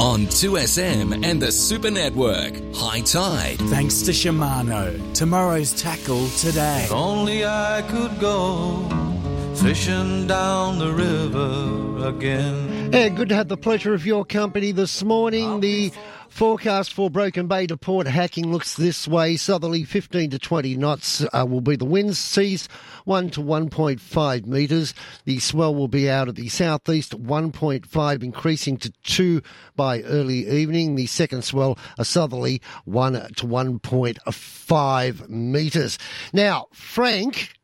on 2SM and the Super Network. Hi-Tide. Thanks to Shimano. Tomorrow's tackle today. If only I could go fishing down the river again. Yeah, good to have the pleasure of your company this morning. The forecast for Broken Bay to Port Hacking looks this way. Southerly 15 to 20 knots uh, will be the winds. Seas 1 to 1.5 metres. The swell will be out of the southeast 1.5, increasing to 2 by early evening. The second swell, a southerly 1 to 1.5 metres. Now, Frank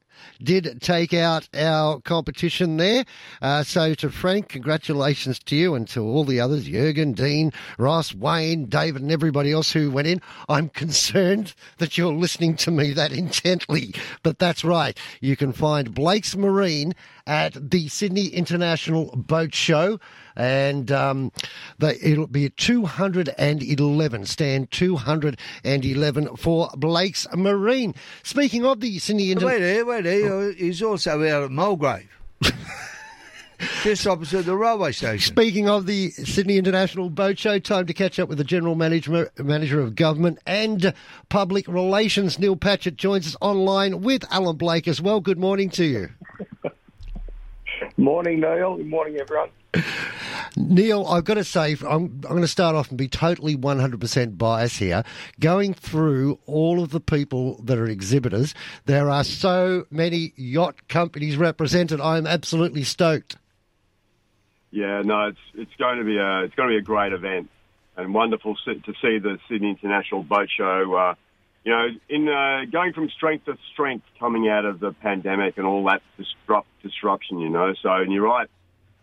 did take out our competition there. Uh, so to Frank, congratulations to you and to all the others, Jurgen, Dean, Ross, Wayne, David and everybody else who went in. I'm concerned that you're listening to me that intently, but that's right. You can find Blake's Marine at the Sydney International Boat Show and um, the, it'll be 211, stand 211 for Blake's Marine. Speaking of the Sydney International... Wait there, wait there. He's also out at Mulgrave. Just opposite the railway station. Speaking of the Sydney International Boat Show, time to catch up with the General Manager, Manager of Government and Public Relations. Neil Patchett joins us online with Alan Blake as well. Good morning to you. Morning, Neil. Good morning, everyone. Neil, I've got to say, I'm, I'm going to start off and be totally 100% biased here. Going through all of the people that are exhibitors, there are so many yacht companies represented. I'm absolutely stoked. Yeah, no, it's it's going to be a it's going to be a great event and wonderful to see the Sydney International Boat Show. Uh, you know, in uh, going from strength to strength, coming out of the pandemic and all that disrupt, disruption. You know, so and you're right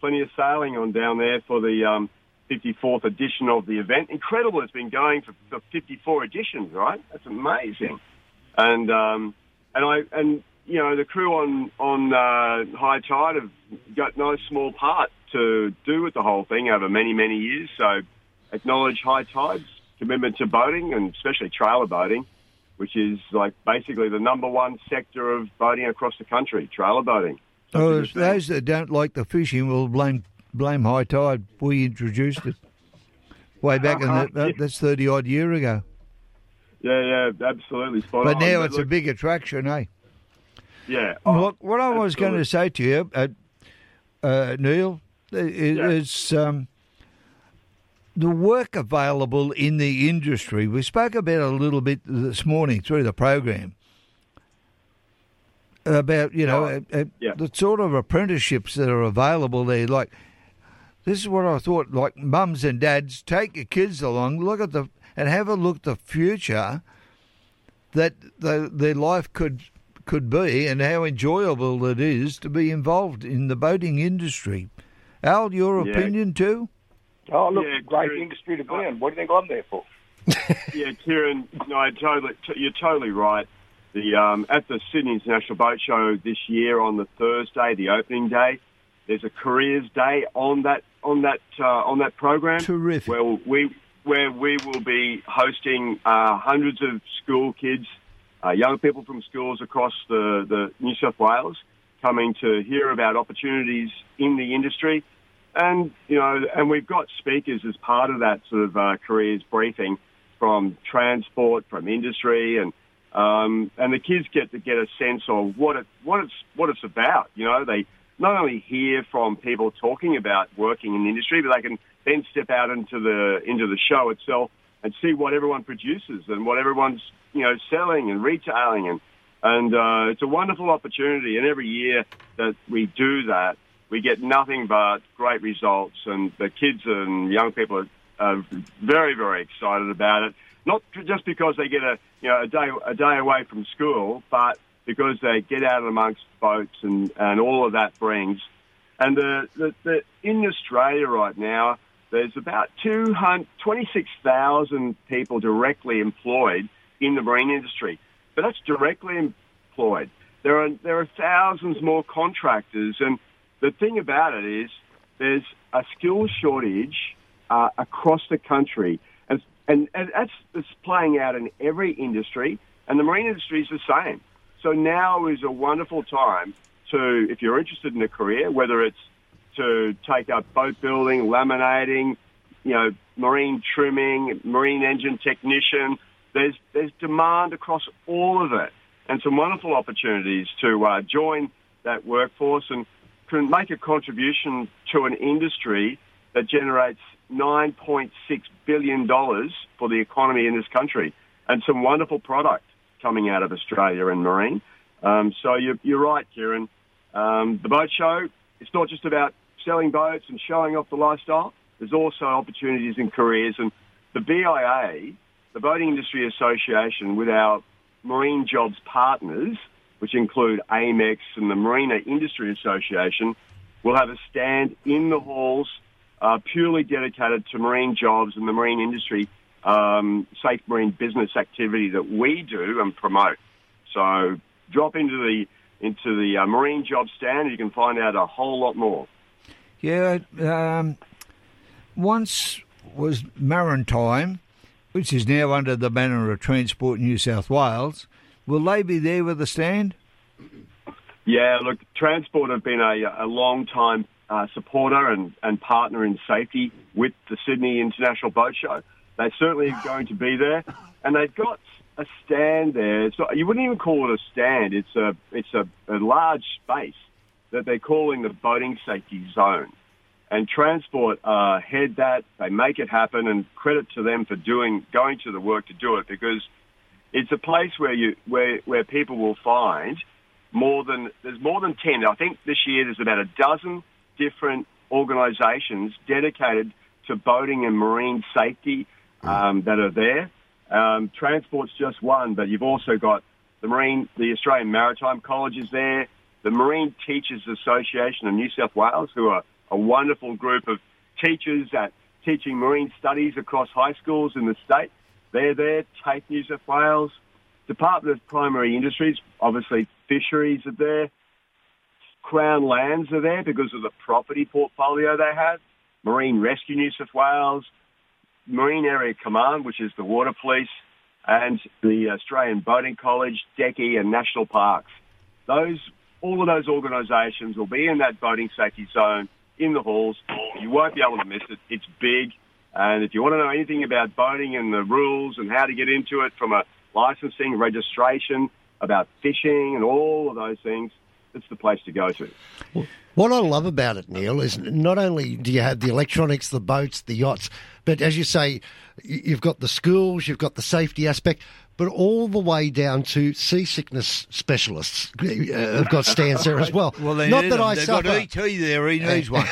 plenty of sailing on down there for the um, 54th edition of the event. Incredible! It's been going for, for 54 editions, right? That's amazing. And um, and I and you know the crew on on uh, Hi-Tide have got no small part to do with the whole thing over many many years. So acknowledge Hi-Tide's commitment to boating and especially trailer boating, which is like basically the number one sector of boating across the country, trailer boating. Oh, those that don't like the fishing will blame blame Hi-Tide. We introduced it way back Uh-huh. in the, that's thirty odd year ago. Yeah, yeah, absolutely spot But on. now it's a big attraction, eh? yeah. Look, what I was going to say to you, uh, uh, Neil, i- i- Yeah. is um, the work available in the industry. We spoke about a little bit this morning through the program about you know Oh, uh, uh, yeah. the sort of apprenticeships that are available there. Like this is what I thought. Like mums and dads, take your kids along, look at the and have a look at the future that the, their life could could be and how enjoyable it is to be involved in the boating industry. Al, your Yeah. opinion too? Oh, look, Yeah, great great. industry to be in. What do you think I'm there for? Yeah, Keiren, no, I totally, t- you're totally right. The um, at the Sydney International Boat Show this year on the Thursday, the opening day, there's a careers day on that on that uh, on that program. Terrific. Where we where we will be hosting uh, hundreds of school kids, uh, young people from schools across the, the New South Wales, coming to hear about opportunities in the industry. And, you know, and we've got speakers as part of that sort of uh, careers briefing from transport, from industry, and um, and the kids get to get a sense of what it what it's what it's about. You know, they not only hear from people talking about working in the industry, but they can then step out into the into the show itself and see what everyone produces and what everyone's you know selling and retailing and and uh, it's a wonderful opportunity. And every year that we do that, we get nothing but great results, and the kids and young people are, are very very excited about it. Not just because they get a you know a day a day away from school, but because they get out amongst boats and, and all of that brings. And the, the, the in Australia right now, there's about 200 26,000 people directly employed in the marine industry. But that's directly employed. There are there are thousands more contractors, and the thing about it is there's a skills shortage uh, across the country, and and, and that's, that's playing out in every industry, and the marine industry is the same. So now is a wonderful time to, if you're interested in a career, whether it's to take up boat building, laminating, you know, marine trimming, marine engine technician. There's there's demand across all of it, and some wonderful opportunities to uh, join that workforce and can make a contribution to an industry that generates 9.6 billion dollars for the economy in this country, and some wonderful product coming out of Australia and marine. Um, so you're, you're right, Keiren. Um, the boat show, it's not just about selling boats and showing off the lifestyle. There's also opportunities and careers. And the BIA, the Boating Industry Association, with our marine jobs partners, which include AMEX and the Marina Industry Association, will have a stand in the halls uh, purely dedicated to marine jobs and the marine industry, um, safe marine business activity that we do and promote. So drop into the into the uh, marine job stand, and you can find out a whole lot more. Yeah, um, once was Maritime, which is now under the banner of Transport New South Wales. Will they be there with a stand? Yeah, look, Transport have been a, a long time uh, supporter and, and partner in safety with the Sydney International Boat Show. They're certainly going to be there, and they've got a stand there. So you wouldn't even call it a stand. It's a it's a, a large space that they're calling the boating safety zone. And Transport uh, head that. They make it happen, and credit to them for doing going to the work to do it because it's a place where you where where people will find more than there's more than ten. I think this year there's about a dozen different organisations dedicated to boating and marine safety um, that are there. Um, transport's just one, but you've also got the Marine, the Australian Maritime College is there, the Marine Teachers Association of New South Wales, who are a wonderful group of teachers at teaching marine studies across high schools in the state. They're there. TAFE New South Wales, Department of Primary Industries, obviously fisheries are there. Crown Lands are there because of the property portfolio they have. Marine Rescue New South Wales, Marine Area Command, which is the water police, and the Australian Boating College, DECI, and National Parks. Those, all of those organisations will be in that boating safety zone in the halls. You won't be able to miss it. It's big. And if you want to know anything about boating and the rules and how to get into it from a licensing, registration, about fishing and all of those things, it's the place to go to. What I love about it, Neil, is not only do you have the electronics, the boats, the yachts, but as you say, you've got the schools, you've got the safety aspect, but all the way down to seasickness specialists uh, have got stands there as well. Well, they not that them. I They've suffer. got ET there. He needs one.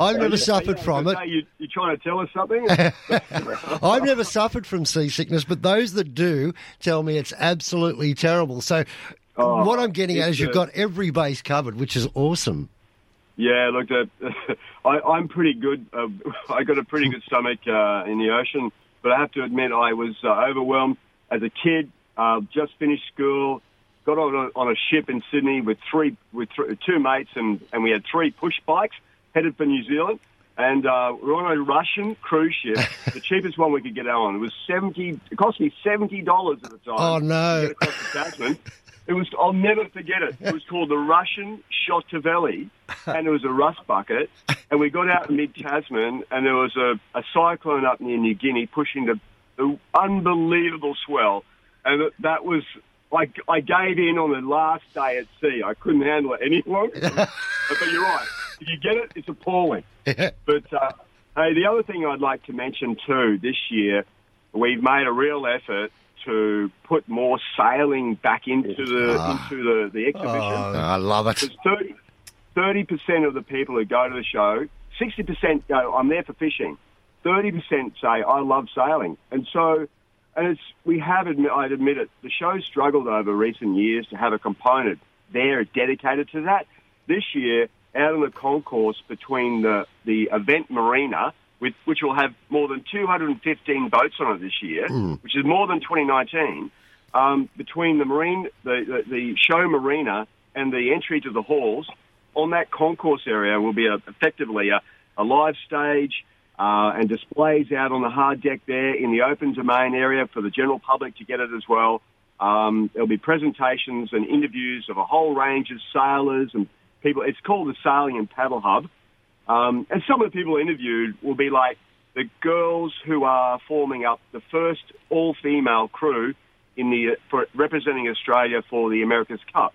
I've never suffered from it. You, you're trying to tell us something? I've never suffered from seasickness, but those that do tell me it's absolutely terrible. So, Oh, what I'm getting at is you've a- got every base covered, which is awesome. Yeah, look, uh, I, I'm pretty good. Uh, I got a pretty good stomach uh, in the ocean, but I have to admit I was uh, overwhelmed as a kid. Uh, just finished school, got on a, on a ship in Sydney with three with th- two mates, and, and we had three push bikes headed for New Zealand. And uh, we're on a Russian cruise ship, the cheapest one we could get on. It was seventy. It cost me seventy dollars at the time. Oh, no. To get across the Tasman. It was. I'll never forget it. It was called the Russian Shotavelli, and it was a rust bucket. And we got out in mid Tasman, and there was a, a cyclone up near New Guinea pushing the, the unbelievable swell, and that was. Like I gave in on the last day at sea. I couldn't handle it any longer. but you're right. If you get it, it's appalling. But uh, hey, the other thing I'd like to mention too this year, we've made a real effort to put more sailing back into the into the, the exhibition. I love it. Because 30 percent of the people who go to the show, sixty percent go, "I'm there for fishing." Thirty percent say, "I love sailing," and so. And it's, we have, admit, I'd admit it, the show struggled over recent years to have a component there dedicated to that. This year, out on the concourse between the, the event marina, with, which will have more than 215 boats on it this year, which is more than 2019, um, between the marine, the, the, the show marina and the entry to the halls, on that concourse area will be a, effectively a, a live stage uh, and displays out on the hard deck there in the open domain area for the general public to get it as well. Um, there'll be presentations and interviews of a whole range of sailors and people. It's called the Sailing and Paddle Hub. Um, and some of the people interviewed will be like the girls who are forming up the first all-female crew in the for representing Australia for the America's Cup,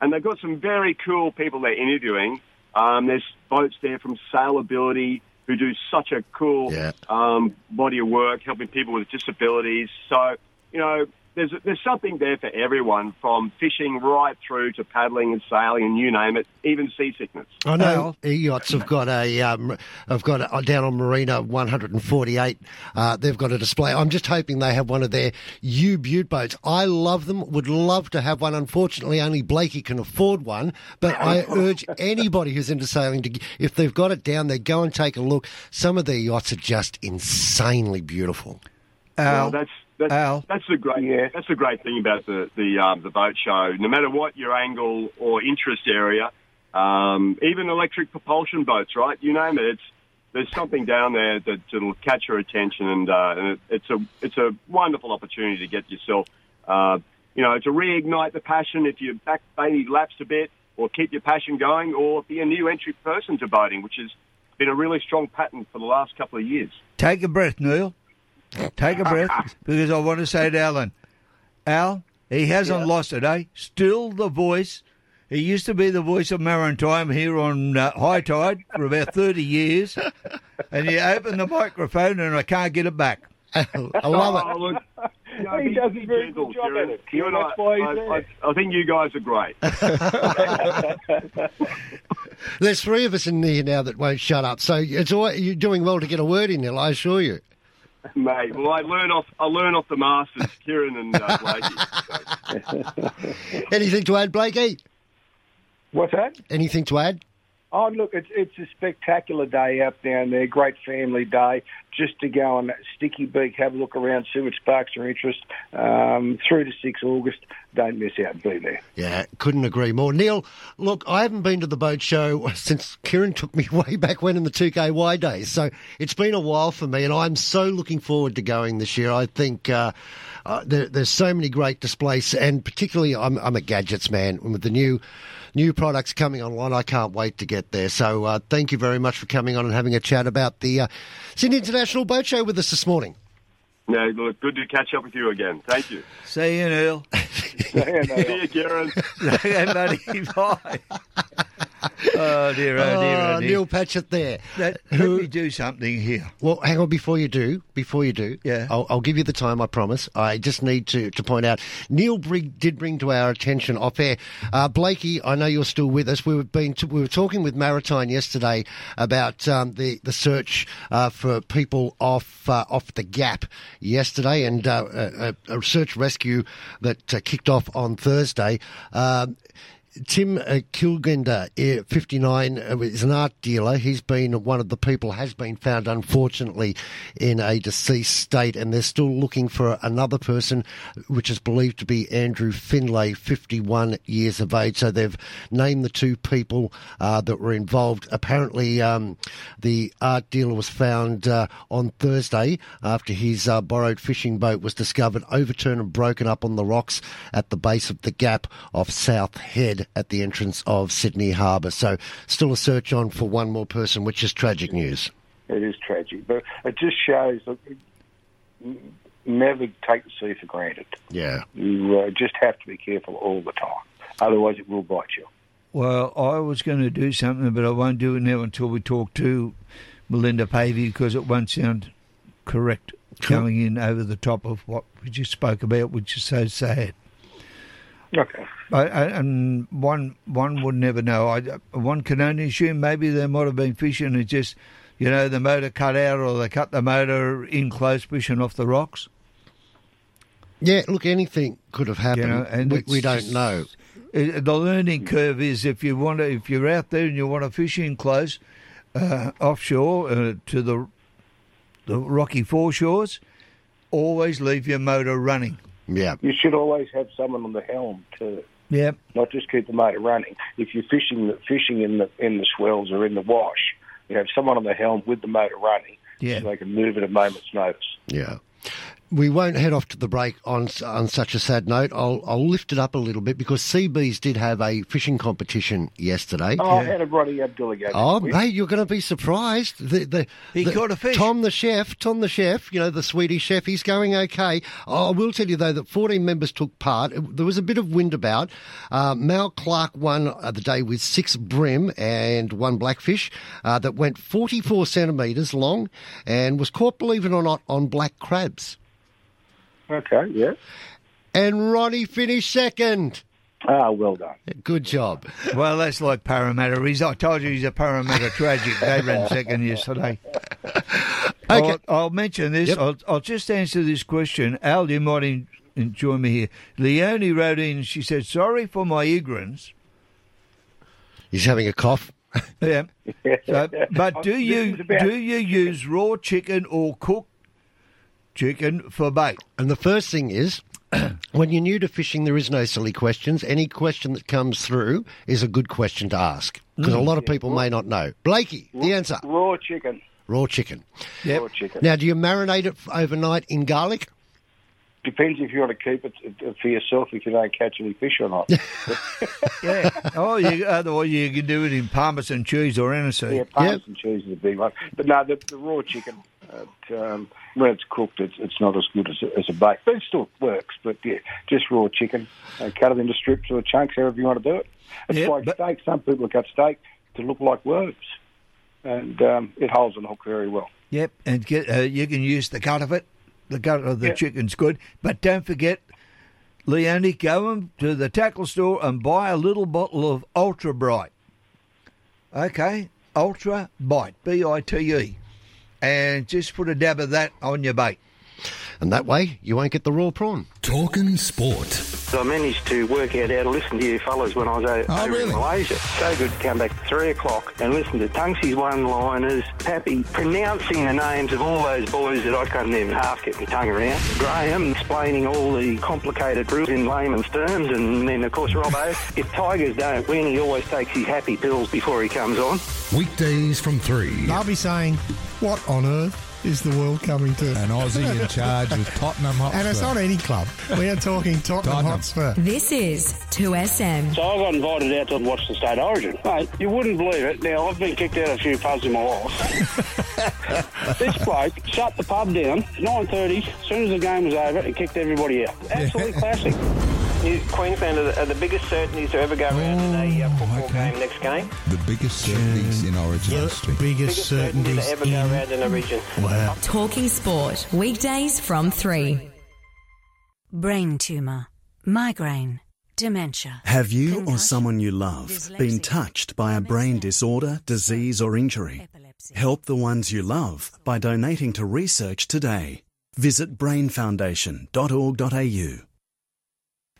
and they've got some very cool people they're interviewing. Um, there's boats there from Sailability who do such a cool Yeah. um, body of work, helping people with disabilities. So you know, there's there's something there for everyone, from fishing right through to paddling and sailing and you name it, even seasickness. I know Al? e-yachts have got a, um, have got a, down on Marina 148. Uh, they've got a display. I'm just hoping they have one of their U-Butte boats. I love them. Would love to have one. Unfortunately, only Blakey can afford one. But I urge anybody who's into sailing to, if they've got it down there, go and take a look. Some of their yachts are just insanely beautiful. Al, Well, that's that's, Al. that's the great Yeah. that's the great thing about the the um, the boat show. No matter what your angle or interest area, um, even electric propulsion boats, right? You name it. It's there's something down there that that'll catch your attention, and, uh, and it, it's a it's a wonderful opportunity to get yourself, uh, you know, to reignite the passion if you back maybe lapsed a bit, or keep your passion going, or be a new entry person to boating, which has been a really strong pattern for the last couple of years. take a breath, Neil. Take a breath, because I want to say to Alan, Al, he hasn't lost it, eh? Still the voice. He used to be the voice of Maritime here on uh, Hi-Tide for about 30 years. And you open the microphone and I can't get it back. I love it. Oh, look, you know, He does a be very good job at it, You and I, I. I, I think you guys are great. There's three of us in here now that won't shut up. So it's all, you're doing well to get a word in, Neil, I assure you. Mate, well, I learn off. I learn off the masters, Keiren and uh, Blakey. Anything to add, Blakey? What's that? Anything to add? Oh, look, it's it's a spectacular day out down there. Great family day. Just to go on Sticky Beak, have a look around, see what sparks your interest. Um, through to 6 August. Don't miss out. Be there. Yeah, couldn't agree more. Neil, look, I haven't been to the boat show since Keiren took me way back when in the 2KY days. So it's been a while for me, and I'm so looking forward to going this year. I think uh, uh, there, there's so many great displays, and particularly I'm, I'm a gadgets man. And with the new new products coming online, I can't wait to get there. So uh, thank you very much for coming on and having a chat about the uh, Sydney International Boat Show with us this morning. no, look, good to catch up with you again. Thank you. See you, Neil. Yeah, no, See you, Keiren. okay, buddy. Bye. Oh, dear, oh, dear, Oh, dear. Neil Patchett there. Let, let me do something here. Well, hang on before you do. Before you do, Yeah. I'll, I'll give you the time. I promise. I just need to, to point out Neil Brigg did bring to our attention off air. Uh, Blakey, I know you're still with us. We were been to, we were talking with Maritime yesterday about um, the the search uh, for people off uh, off the gap yesterday, and uh, a, a search rescue that uh, kicked off on Thursday. Um, Tim uh, Kilgender, uh, 59, uh, is an art dealer. He's been one of the people, has been found, unfortunately, in a deceased state, and they're still looking for another person, which is believed to be Andrew Finlay, 51 years of age. So they've named the two people uh, that were involved. Apparently, um, the art dealer was found uh, on Thursday after his uh, borrowed fishing boat was discovered overturned and broken up on the rocks at the base of the gap off South Head at the entrance of Sydney Harbour. So, still a search on for one more person, which is tragic news. it is tragic. But it just shows that n- never take the sea for granted. Yeah. You uh, just have to be careful all the time. Otherwise, it will bite you. Well, I was going to do something, but I won't do it now until we talk to Melinda Pavey because it won't sound correct going in over the top of what we just spoke about, which is so sad. Okay. I, I, and one one would never know. I, one can only assume maybe they might have been fishing and just, you know, the motor cut out or they cut the motor in close fishing off the rocks. Yeah, look, anything could have happened. You know, and we, we don't know. Uh, The learning curve is if you want to, if you're out there and you want to fish in close, uh, offshore uh, to the the rocky foreshores, always leave your motor running. Yeah. You should always have someone on the helm too. Yep. not just keep the motor running. If you're fishing fishing in the in the swells or in the wash, you have someone on the helm with the motor running, Yeah. so they can move at a moment's notice. Yeah. We won't head off to the break on on such a sad note. I'll I'll lift it up a little bit because Seabees did have a fishing competition yesterday. Oh, how did Roddy Abdullah go? Oh, this hey, you're going to be surprised. The, the, He the- caught a fish. Tom the chef, Tom the chef, you know, the Swedish chef, he's going okay. Oh, I will tell you, though, that 14 members took part. It- There was a bit of wind about. Uh, Mal Clark won uh, the day with six bream and one blackfish uh, that went 44 centimetres long and was caught, believe it or not, on black crabs. Okay, yeah. And Ronnie finished second. Ah, well done. Good job. Well, that's like Parramatta. He's, I told you he's a Parramatta tragic. They ran second yesterday. Okay. I'll, I'll mention this. Yep. I'll, I'll just answer this question. Al, you might en- enjoy me here. Leonie wrote in, she said, Sorry for my ignorance. He's having a cough. Yeah. So, but do you do you use raw chicken or cooked chicken for bait? And the first thing is, when you're new to fishing, there is no silly questions. Any question that comes through is a good question to ask because a lot of people may not know. Blakey, the answer: Raw chicken. raw chicken. Yep. Raw chicken. Now, do you marinate it overnight in garlic? Depends if you want to keep it uh, for yourself if you don't catch any fish or not. Yeah. Oh, you, otherwise you can do it in parmesan cheese or aniseed. yeah, parmesan cheese is a big one. But no, the, the raw chicken, uh, um, when it's cooked, it's, it's not as good as a, as a bake. But it still works. But yeah, just raw chicken. Uh, cut it into strips or chunks, however you want to do it. It's Yeah, like but- steak. Some people cut steak to look like worms. And um, it holds on hook very well. Yep, and get, uh, you can use the cut of it. The gut of the Yeah. chicken's good, but don't forget, Leonie, go to the tackle store and buy a little bottle of Ultra Bright. Okay, Ultra Bite, B I T E, and just put a dab of that on your bait. And that way, you won't get the raw prawn. Talking sport. I managed to work out how to listen to you fellas when I was o- Oh, over really? in Malaysia. So good to come back at three o'clock and listen to Tungsy's one-liners, Pappy pronouncing the names of all those boys that I couldn't even half get my tongue around. Graham explaining all the complicated rules in layman's terms, and then of course Robbo. if Tigers don't win, he always takes his happy pills before he comes on. Weekdays from 3. I'll be saying, what on earth is the world coming to? An Aussie in charge of Tottenham Hotspur. And it's not any club. We are talking Tottenham, Tottenham. Hotspur. This is 2SM. So I got invited out to watch the state origin. Mate, you wouldn't believe it. Now, I've been kicked out of a few pubs in my life. this bloke shut the pub down, 9.30, as soon as the game was over, and kicked everybody out. Absolutely classic. Queensland are the, are the biggest certainties to ever go around in a uh, football okay. game next game. The biggest certainties in Origin The history. biggest Biggest certainties certainties to ever go in... around in a region. Wow. Talking sport. Weekdays from 3. Brain tumor, migraine, dementia. Have you or someone you love been touched by a brain disorder, disease, or injury? epilepsy. Help the ones you love by donating to research today. Visit brainfoundation.org.au.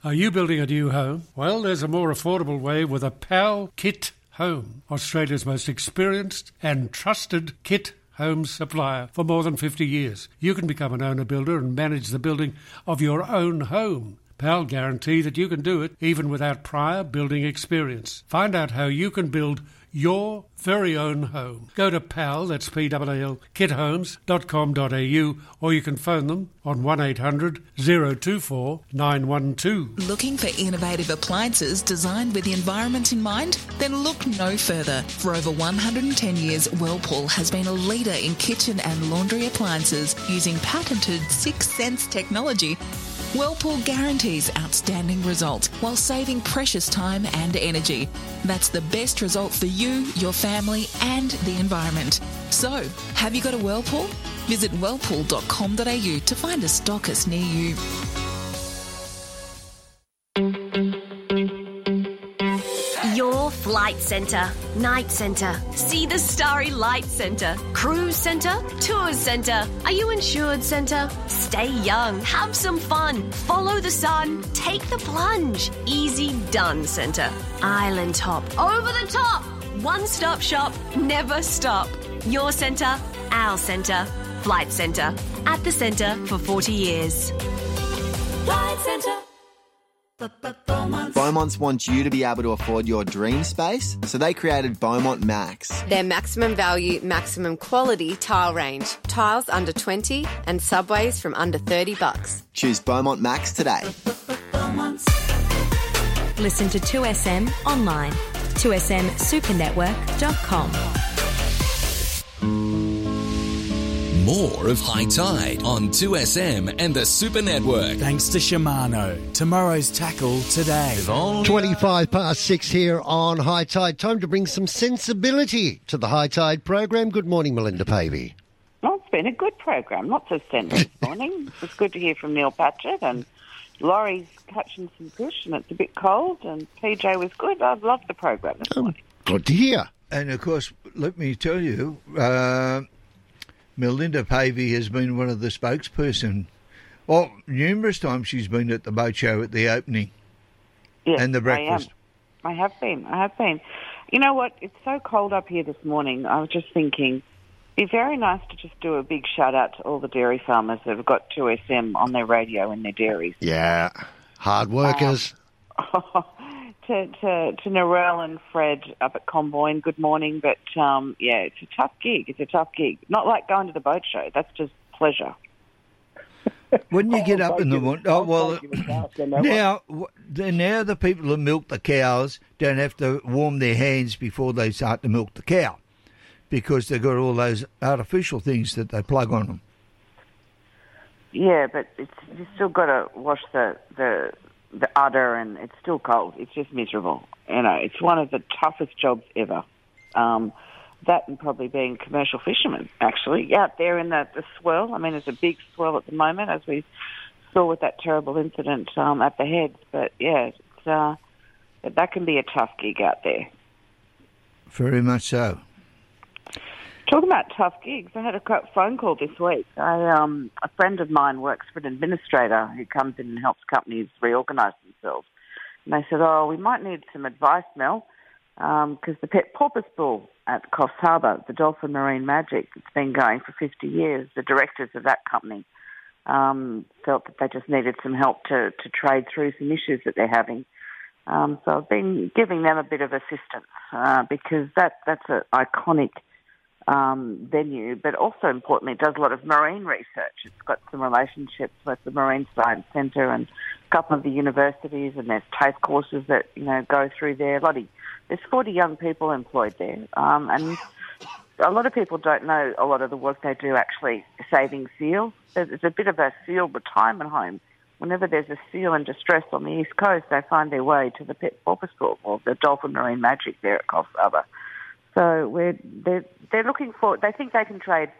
Are you building a new home? Well, there's a more affordable way with a PAL Kit Home, Australia's most experienced and trusted kit home supplier for more than 50 years. You can become an owner builder and manage the building of your own home. PAL guarantee that you can do it even without prior building experience. Find out how you can build your very own home. Go to PAL, that's P-A-L, kithomes.com.au or you can phone them on 1800 024 912. Looking for innovative appliances designed with the environment in mind? Then look no further. For over 110 years, Whirlpool has been a leader in kitchen and laundry appliances using patented Six Sense technology. Whirlpool guarantees outstanding results while saving precious time and energy. That's the best result for you, your family, and the environment. So, have you got a Whirlpool? Visit whirlpool.com.au to find a stockist near you. Flight centre, night centre, see the starry light centre, cruise centre, tours centre. Are you insured centre? Stay young, have some fun, follow the sun, take the plunge. Easy done centre. Island top, over the top. One stop shop, never stop. Your centre, our centre, flight centre. At the centre for 40 years. Flight Centre. Beaumont's wants you to be able to afford your dream space, so they created Beaumont Max. Their maximum value, maximum quality tile range. Tiles under 20 and subways from under 30 bucks. Choose Beaumont Max today. Listen to 2SM online. 2smsupernetwork.com. More of Hi-Tide on 2SM and the Super Network. Thanks to Shimano. Tomorrow's tackle today. 25 past six here on Hi-Tide. Time to bring some sensibility to the Hi-Tide program. Good morning, Melinda Pavey. Well, it's been a good program. Lots of sense this morning. It's good to hear from Neil Patchett and Laurie's catching some fish and it's a bit cold and PJ was good. I've loved the program this morning. Good to hear. And of course, let me tell you, uh, Melinda Pavey has been one of the spokesperson. Well, numerous times she's been at the boat show at the opening Yes, and the breakfast. I, am. I have been. I have been. You know what? It's so cold up here this morning. I was just thinking, it'd be very nice to just do a big shout out to all the dairy farmers that have got 2SM on their radio in their dairies. Yeah. Hard workers. to, to, to Narelle and Fred up at Comboyne, good morning. But um, yeah, it's a tough gig. It's a tough gig. Not like going to the boat show. That's just pleasure. When you get up in the morning, oh well. Now, the- now the people that milk the cows don't have to warm their hands before they start to milk the cow, because they've got all those artificial things that they plug on them. Yeah, but it's you still got to wash the the the udder, and it's still cold. It's just miserable. You know, it's one of the toughest jobs ever. Um, that and probably being commercial fishermen, actually, out there in the, the swell. I mean, there's a big swell at the moment, as we saw with that terrible incident um, at the heads. But yeah, it's, uh, that can be a tough gig out there. Very much so. Talking about tough gigs, I had a phone call this week. I, um, a friend of mine works for an administrator who comes in and helps companies reorganise themselves. And they said, "Oh, we might need some advice, Mel, because the Pet Porpoise Pool at Coffs Harbour, the Dolphin Marine Magic, it's been going for 50 years. The directors of that company um, felt that they just needed some help to, to trade through some issues that they're having. Um, so I've been giving them a bit of assistance uh, because that that's an iconic um, venue, but also importantly, it does a lot of marine research. It's got some relationships with the Marine Science Centre and a couple of the universities, and there's TAFE courses that you know go through there. A lot of, there's 40 young people employed there, um, and a lot of people don't know a lot of the work they do actually saving seals. It's a bit of a seal retirement home. Whenever there's a seal in distress on the east coast, they find their way to the Pet Porpoise School or the Dolphin Marine Magic there at Coffs Harbour. So we're, they're, they're looking for, they think they can trade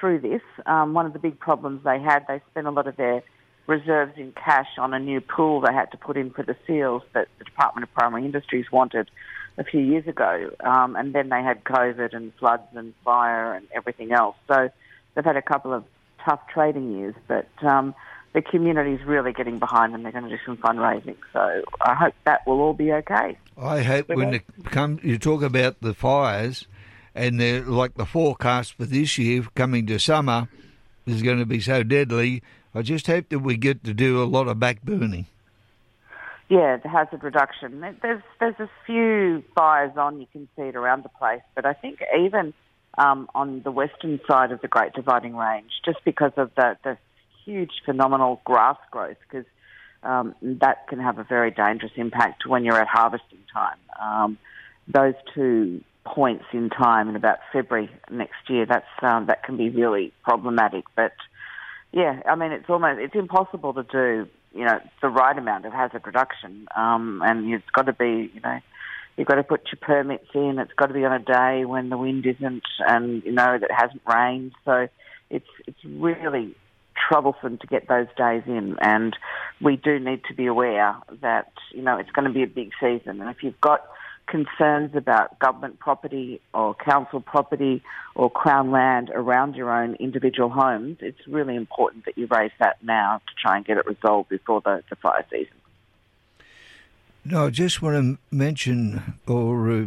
through this. Um, one of the big problems they had, they spent a lot of their reserves in cash on a new pool they had to put in for the seals that the Department of Primary Industries wanted a few years ago. Um, and then they had COVID and floods and fire and everything else. So they've had a couple of tough trading years, but um, the community is really getting behind them. They're going to do some fundraising. So I hope that will all be okay. I hope when it come, you talk about the fires, and they're like the forecast for this year coming to summer is going to be so deadly. I just hope that we get to do a lot of back burning. Yeah, the hazard reduction. There's there's a few fires on. You can see it around the place, but I think even um, on the western side of the Great Dividing Range, just because of the the huge phenomenal grass growth, because um, that can have a very dangerous impact when you're at harvesting time. Um, those two points in time in about February next year, that's um, that can be really problematic. But yeah, I mean, it's almost it's impossible to do you know the right amount of hazard reduction, um, and it's got to be you know you've got to put your permits in. It's got to be on a day when the wind isn't, and you know that hasn't rained. So it's it's really troublesome to get those days in, and we do need to be aware that you know it's going to be a big season, and if you've got concerns about government property or council property or crown land around your own individual homes, it's really important that you raise that now to try and get it resolved before the, the fire season. No, I just want to mention or uh,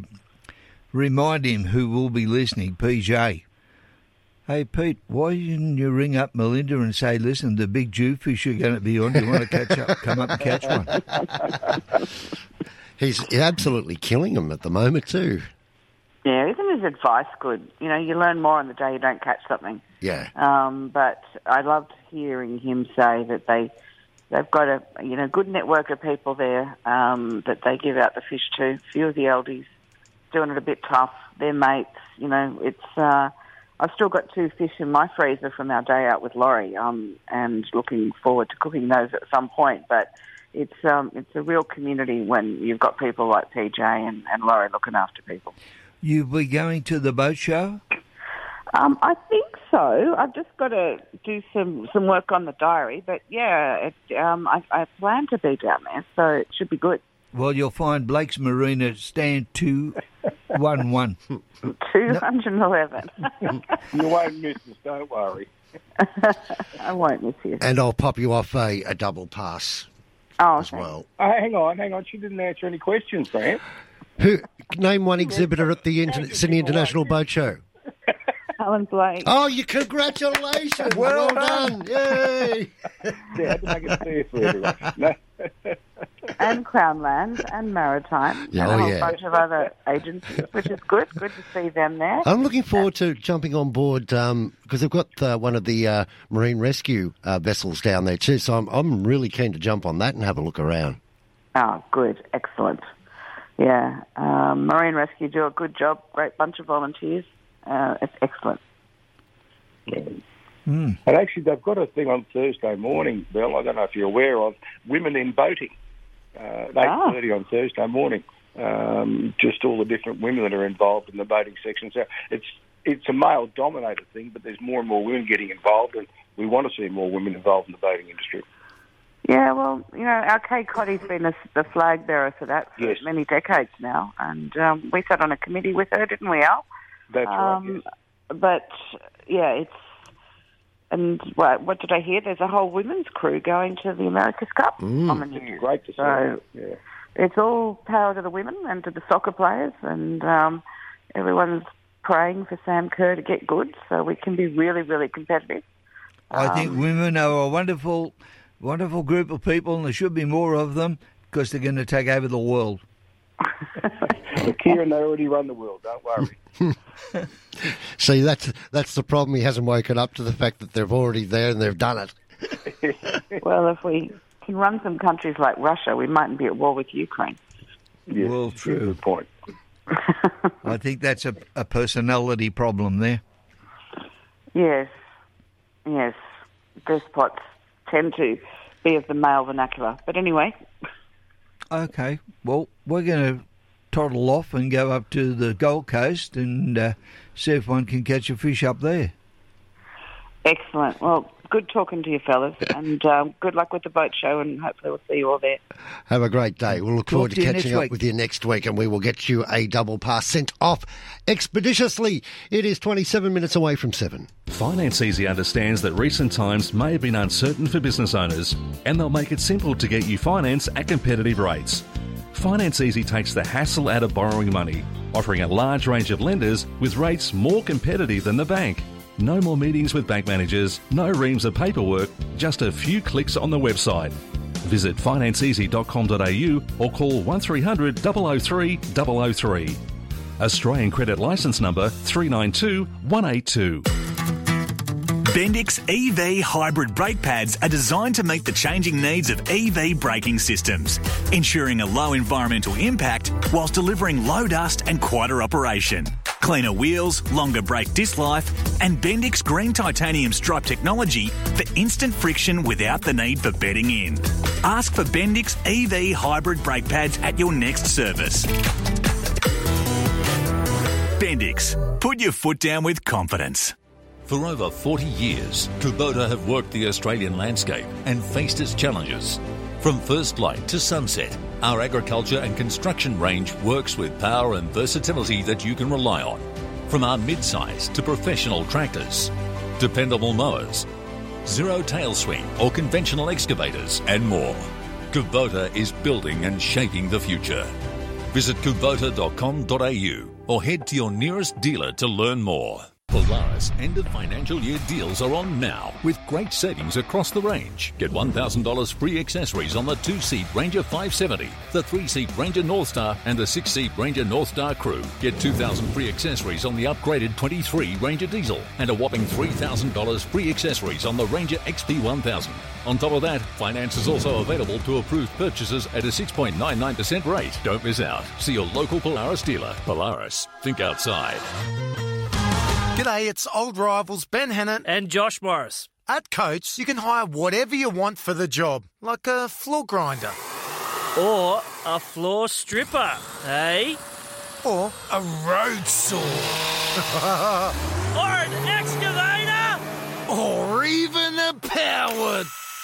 remind him who will be listening, PJ. Hey Pete, why didn't you ring up Melinda and say, "Listen, the big Jewfish are going to be on. Do you want to catch up? Come up and catch one." He's absolutely killing them at the moment too. Yeah, isn't his advice good? You know, you learn more on the day you don't catch something. Yeah. Um, but I loved hearing him say that they they've got a you know good network of people there um, that they give out the fish to. A few of the eldies doing it a bit tough. They're mates. You know, it's. Uh, I've still got two fish in my freezer from our day out with Laurie, um, and looking forward to cooking those at some point. But it's um, it's a real community when you've got people like PJ and, and Laurie looking after people. You'll be going to the boat show? Um, I think so. I've just got to do some, some work on the diary, but yeah, it, um, I, I plan to be down there, so it should be good. Well, you'll find Blake's Marina stand two one one. Two hundred and eleven. you won't miss us, don't worry. I won't miss you. And I'll pop you off a, a double pass Oh, as well. Oh, hang on, hang on. She didn't answer any questions, Grant. Who name one exhibitor at the Inter- Sydney International Boat Show? Alan Blake. Oh, you congratulations! Well, done! Yay! Yeah, I had to make it clear everyone. No. and Crownland and Maritime Yeah, and a oh, whole yeah. bunch of other agencies, which is good. Good to see them there. I'm looking forward to jumping on board because they've got uh, one of the uh, marine rescue uh, vessels down there too. So I'm I'm really keen to jump on that and have a look around. Oh, good, excellent. Yeah, um, Marine Rescue do a good job. Great bunch of volunteers. Uh, it's excellent. And actually, they've got a thing on Thursday morning, Bill. I don't know if you're aware of women in boating. Uh, at Ah. eight thirty on Thursday morning. Um, just all the different women that are involved in the boating section. So it's it's a male dominated thing, but there's more and more women getting involved, and we want to see more women involved in the boating industry. Yeah, well, you know, our Kay Cottee's been the, the flag bearer for that for Yes. many decades now, and um, we sat on a committee with her, didn't we, Al? That's Um, But yeah, it's and what, what did I hear? There's a whole women's crew going to the America's Cup on the news. Great to see. So yeah. it's all power to the women and to the soccer players, and um, everyone's praying for Sam Kerr to get good, so we can be really, really competitive. I Um, think women are a wonderful, wonderful group of people, and there should be more of them because they're going to take over the world. But Keiren, they already run the world. Don't worry. See, that's that's the problem. He hasn't woken up to the fact that they're already there and they've done it. well, if we can run some countries like Russia, we mightn't be at war with Ukraine. well, true. Good point. I think that's a, a personality problem there. Yes, yes. Despots tend to be of the male vernacular. But anyway, Okay, well, we're going to toddle off and go up to the Gold Coast and uh, see if one can catch a fish up there. excellent. Well, good talking to you, fellas, and um, good luck with the boat show, and hopefully we'll see you all there. Have a great day. We'll look Talk forward to, to catching up week. with you next week, and we will get you a double pass sent off expeditiously. It is 27 minutes away from 7. Finance Easy understands that recent times may have been uncertain for business owners, and they'll make it simple to get you finance at competitive rates. Finance Easy takes the hassle out of borrowing money, offering a large range of lenders with rates more competitive than the bank. No more meetings with bank managers, no reams of paperwork, just a few clicks on the website. Visit financeeasy.com.au or call 1300 003 003. Australian credit license number 392 182. Bendix EV hybrid brake pads are designed to meet the changing needs of EV braking systems, ensuring a low environmental impact whilst delivering low dust and quieter operation. Cleaner wheels, longer brake disc life, and Bendix green titanium stripe technology for instant friction without the need for bedding in. Ask for Bendix EV hybrid brake pads at your next service. Bendix, put your foot down with confidence. For over 40 years, Kubota have worked the Australian landscape and faced its challenges. From first light to sunset, our agriculture and construction range works with power and versatility that you can rely on. From our mid-size to professional tractors, dependable mowers, zero tail swing or conventional excavators, and more. Kubota is building and shaping the future. Visit kubota.com.au or head to your nearest dealer to learn more. Polaris end of financial year deals are on now with great savings across the range. Get $1,000 free accessories on the two seat Ranger 570, the three seat Ranger Northstar, and the six seat Ranger Northstar Crew. Get 2000 free accessories on the upgraded 23 Ranger Diesel and a whopping $3,000 free accessories on the Ranger XP 1000. On top of that, finance is also available to approved purchases at a 6.99% rate. Don't miss out. See your local Polaris dealer. Polaris, think outside. G'day, it's old rivals Ben Hannant and Josh Morris. At Coates, you can hire whatever you want for the job, like a floor grinder. Or a floor stripper, eh? Or a road saw. or an excavator! or even a power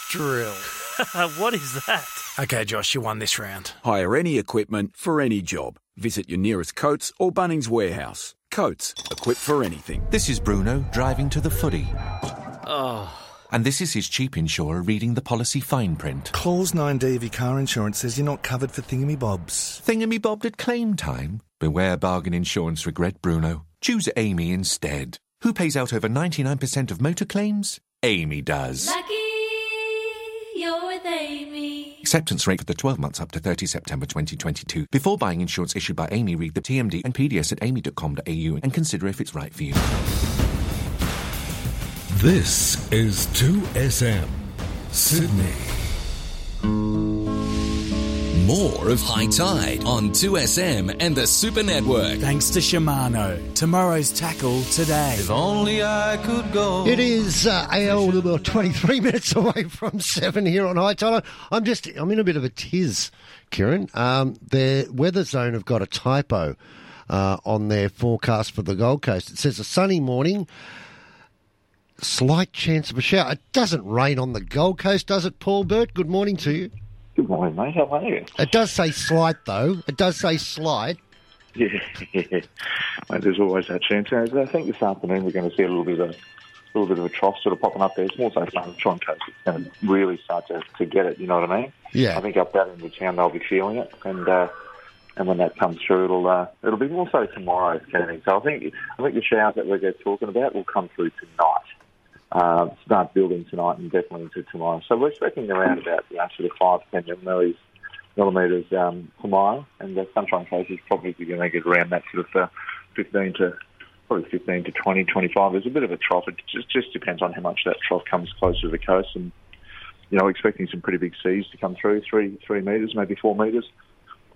drill. what is that? Okay, Josh, you won this round. Hire any equipment for any job. Visit your nearest Coates or Bunnings warehouse. Coates, equipped for anything. This is Bruno driving to the footy. Oh. And this is his cheap insurer reading the policy fine print. Clause 9D of your car insurance says you're not covered for thingamybobs. Thingamy-bobbed at claim time? Beware bargain insurance regret, Bruno. Choose AAMI instead. Who pays out over 99% of motor claims? AAMI does. Lucky you're with AAMI. Acceptance rate for the 12 months up to 30 September 2022. Before buying insurance issued by AAMI, read the TMD and PDS at aami.com.au and consider if it's right for you. This is 2SM Sydney. More of Hi-Tide on 2SM and the Super Network. Thanks to Shimano. Tomorrow's tackle today. If only I could go. It is uh, AL 23 minutes away from 7 here on Hi-Tide. I'm just, I'm in a bit of a tiz, Keiren. Um, their Weatherzone have got a typo uh, on their forecast for the Gold Coast. It says a sunny morning, slight chance of a shower. It doesn't rain on the Gold Coast, does it, Paul Burt? Good morning to you. Good morning, mate. How are you? It does say slight, though. It does say slight. Yeah, yeah. Mate, there's always that chance. And I think this afternoon we're going to see a little bit of a little bit of a trough sort of popping up there. It's more so Sunshine Coast. It's going to really start to, to get it. You know what I mean? Yeah. I think up that in the town they'll be feeling it, and uh, and when that comes through, it'll uh, it'll be more so tomorrow, Kenny. So I think I think the showers that we're talking about will come through tonight. Uh, start building tonight and definitely into tomorrow. So we're expecting around about you know, sort of five ten millimeters millimetres um, tomorrow, and Sunshine Coast is probably going to get around that sort of uh, 15 to probably 15 to 20, 25. There's a bit of a trough. It just, just depends on how much that trough comes closer to the coast, and you know, expecting some pretty big seas to come through, three three metres, maybe four metres.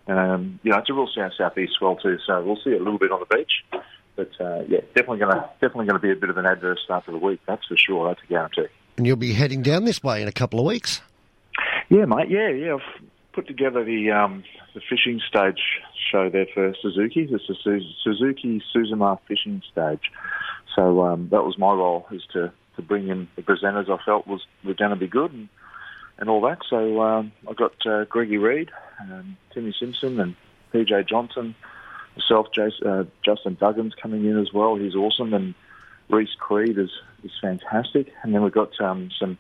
Um, you know, it's a real south southeast swell too, so we'll see a little bit on the beach. But uh, yeah, definitely going to definitely going to be a bit of an adverse start to the week. That's for sure. That's a guarantee. And you'll be heading down this way in a couple of weeks. Yeah, mate. Yeah, yeah. I've put together the um, the fishing stage show there for Suzuki. It's the Suzuki Suzuma fishing stage. So um, that was my role, is to, to bring in the presenters I felt was were going to be good and and all that. So um, I got uh, Greggy Reed, and Timmy Simpson, and PJ Johnson, Jason, uh, Justin Duggan's coming in as well. He's awesome, and Reese Creed is is fantastic. And then we've got um, some.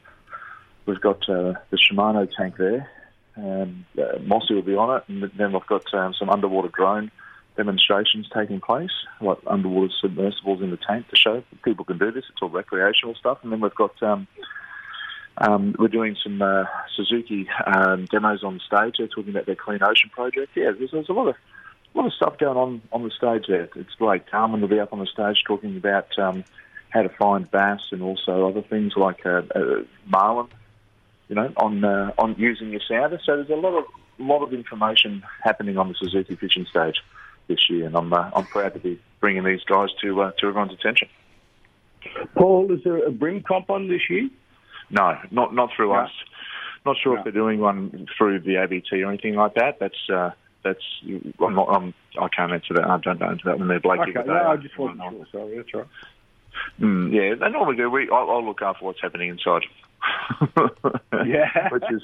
We've got uh, the Shimano tank there, and uh, Mossy will be on it, and then we've got um, some underwater drone demonstrations taking place, like underwater submersibles in the tank to show people can do this. It's all recreational stuff, and then we've got um, um, we're doing some uh, Suzuki um, demos on stage. They're talking about their Clean Ocean project. Yeah, there's, there's a lot of a lot of stuff going on on the stage there. It's great. Carmen will be up on the stage talking about um, how to find bass and also other things like uh, uh, marlin you know, on uh, on using your sounder. So there's a lot of lot of information happening on the Suzuki fishing stage this year, and I'm uh, I'm proud to be bringing these guys to uh, to everyone's attention. Paul, is there a bream comp on this year? No, not not through No. us. Not sure No. if they're doing one through the ABT or anything like that. That's uh, that's I'm not, I'm, I can't answer that. I don't know answer that when they're Blake. Okay, no, I just wasn't sure. Sorry, that's right. Mm, yeah, they normally do. We, I'll, I'll look after what's happening inside. Yeah, which is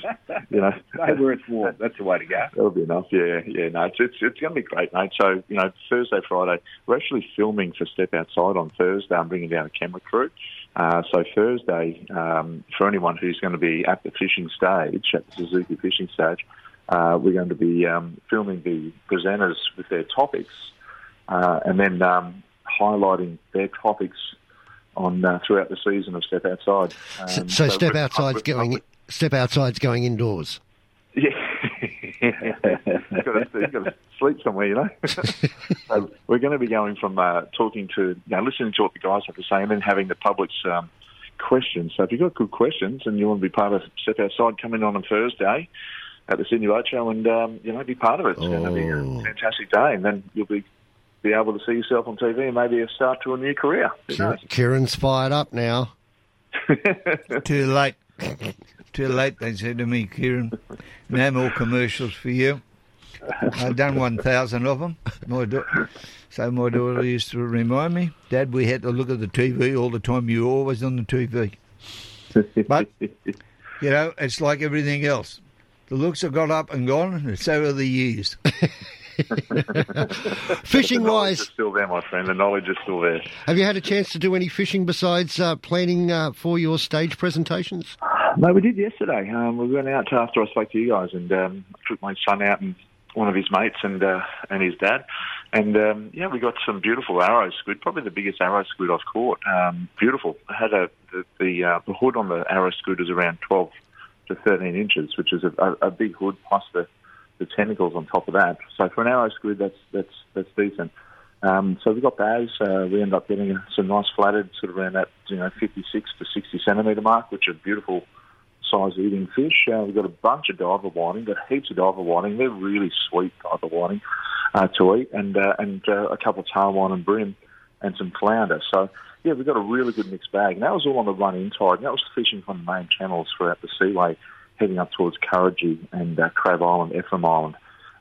you know Stay where it's warm. That's the way to go. That'll be enough. Yeah, yeah. No, it's it's, it's going to be great, mate. So you know, Thursday, Friday, we're actually filming for Step Outside on Thursday. I'm bringing down a camera crew. Uh, so Thursday, um, for anyone who's going to be at the fishing stage, at the Suzuki fishing stage, uh, we're going to be um, filming the presenters with their topics, uh, and then um, highlighting their topics on uh, throughout the season of Step Outside. So, Um, so step we're- outside's going. Step outside's going indoors. Yeah. you've, got to, you've got to sleep somewhere, you know. so we're going to be going from uh, talking to, you know, listening to what the guys have to say and then having the public's um, questions. So if you've got good questions and you want to be part of Step Outside, come in on a Thursday at the Sydney Boat Show and, um, you know, be part of it. It's going to be a fantastic day and then you'll be be able to see yourself on TV and maybe a start to a new career. Who knows? Keiren's fired up now. Too late. Too late, they said to me, Keiren. No more commercials for you. I've done 1,000 of them. My da- so my daughter used to remind me, Dad, we had to look at the TV all the time. You were always on the TV. But, you know, it's like everything else. The looks have got up and gone, and so have the years. Fishing the wise, is still there, my friend. The knowledge is still there. have you had a chance to do any fishing besides uh, planning uh, for your stage presentations? No, we did yesterday. Um, we went out after I spoke to you guys, and um, took my son out and one of his mates and uh, and his dad, and um, yeah, we got some beautiful arrow squid. Probably the biggest arrow squid I've caught. Um, beautiful. It had a the the, uh, the hood on the arrow squid is around twelve to thirteen inches, which is a, a, big hood plus the the tentacles on top of that. So for an arrow squid, that's that's that's decent. Um, so we got those. Uh, we ended up getting some nice flathead, sort of around that you know 56 to 60 centimetre mark, which are beautiful size eating fish. Uh, we've got a bunch of diver whiting, got heaps of diver whiting. They're really sweet diver whiting uh, to eat, and uh, and uh, a couple of tarwhine and bream, and some flounder. So yeah, we've got a really good mixed bag, and that was all on the run in tide. And that was fishing from the main channels throughout the seaway, heading up towards Currigee and uh, Crab Island, Ephraim Island,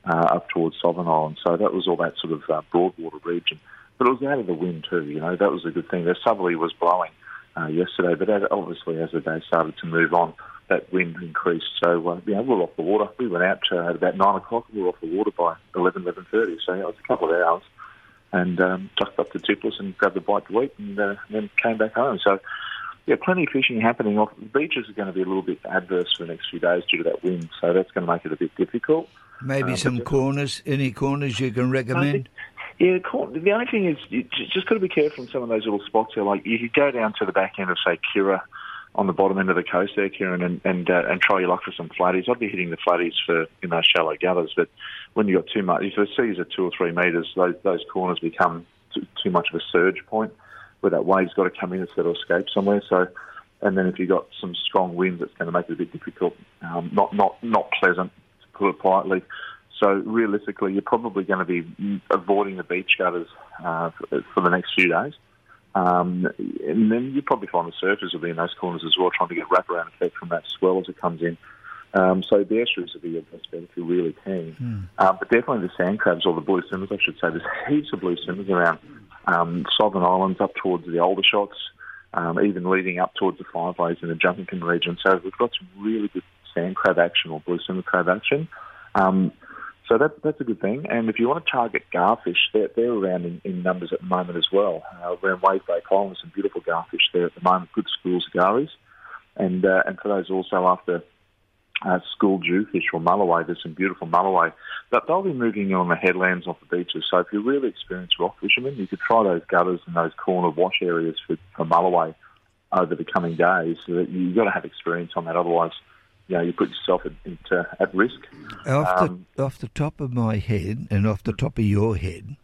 uh, up towards Sovereign Island. So that was all that sort of uh, broadwater region. But it was out of the wind too, you know, that was a good thing. The southerly was blowing uh, yesterday, but as, obviously as the day started to move on, that wind increased. So, uh, yeah, we were off the water. We went out uh, at about 9 o'clock. We were off the water by 11, 11.30, so it was a couple of hours. And um, tucked up to Tipplers and grabbed a bite to eat and uh, then came back home. So, yeah, plenty of fishing happening. Off the beaches are going to be a little bit adverse for the next few days due to that wind, so that's going to make it a bit difficult. Maybe Um, some corners, any corners you can recommend? Yeah, the only thing is you just got to be careful in some of those little spots there. Like you could go down to the back end of say Kirra, on the bottom end of the coast there, Keiren, and and, uh, and try your luck for some flatties. I'd be hitting the flatties for in those shallow gutters, but when you have got too much, if the seas are two or three metres, those those corners become too, too much of a surge point where that wave's got to come in instead of escape somewhere. So. And then if you've got some strong winds, it's going to make it a bit difficult. Um, not not not pleasant, to put it politely. So realistically, you're probably going to be avoiding the beach gutters uh, for, for the next few days. Um, and then you probably find the surfers will be in those corners as well, trying to get wraparound effect from that swell as it comes in. Um, so the estuaries will be your best bet if you're really keen. Um, but definitely the sand crabs or the blue swimmers, I should say. There's heaps of blue swimmers around um, Southern Islands up towards the older shots, um, even leading up towards the Five Ways in the Jumpinpin region. So we've got some really good sand crab action or blue swimmer crab action. Um, so that, that's a good thing. And if you want to target garfish, they're, they're around in, in numbers at the moment as well. Uh, around Wave Bay there's some beautiful garfish there at the moment, good schools of garis. And, uh, and for those also after uh, school jewfish or mulloway, there's some beautiful mulloway. But they'll be moving on the headlands off the beaches. So if you're really experienced rock fishermen, you could try those gutters and those corner wash areas for, for mulloway over the coming days. So that you've got to have experience on that. Otherwise, you know, you put yourself at, at, at risk. Off, Um, the, off the top of my head and off the top of your head,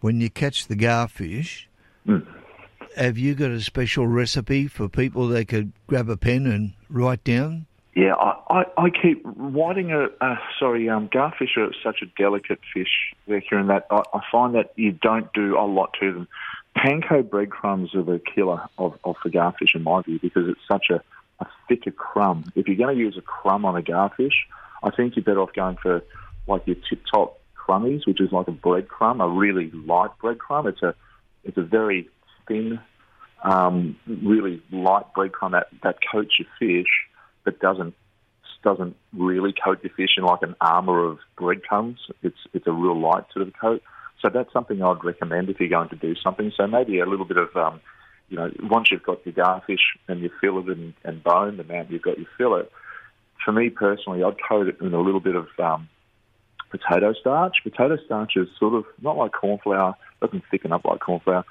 when you catch the garfish, have you got a special recipe for people that could grab a pen and write down? Yeah, I, I, I keep whiting a uh, sorry, um, garfish are such a delicate fish, Victor, in that I, I find that you don't do a lot to them. Panko breadcrumbs are the killer of, of the garfish in my view because it's such a, a thicker crumb. If you're going to use a crumb on a garfish, I think you're better off going for like your tip top crummies, which is like a breadcrumb, a really light breadcrumb. It's a it's a very thin, um, really light breadcrumb that, that coats your fish but doesn't doesn't really coat your fish in like an armor of breadcrumbs. It's it's a real light sort of coat. So that's something I'd recommend if you're going to do something. So maybe a little bit of um, you know, once you've got your garfish and your fillet and, and bone, and now you've got your fillet. For me personally, I'd coat it in a little bit of um, potato starch. Potato starch is sort of not like corn flour, doesn't thicken up like corn flour.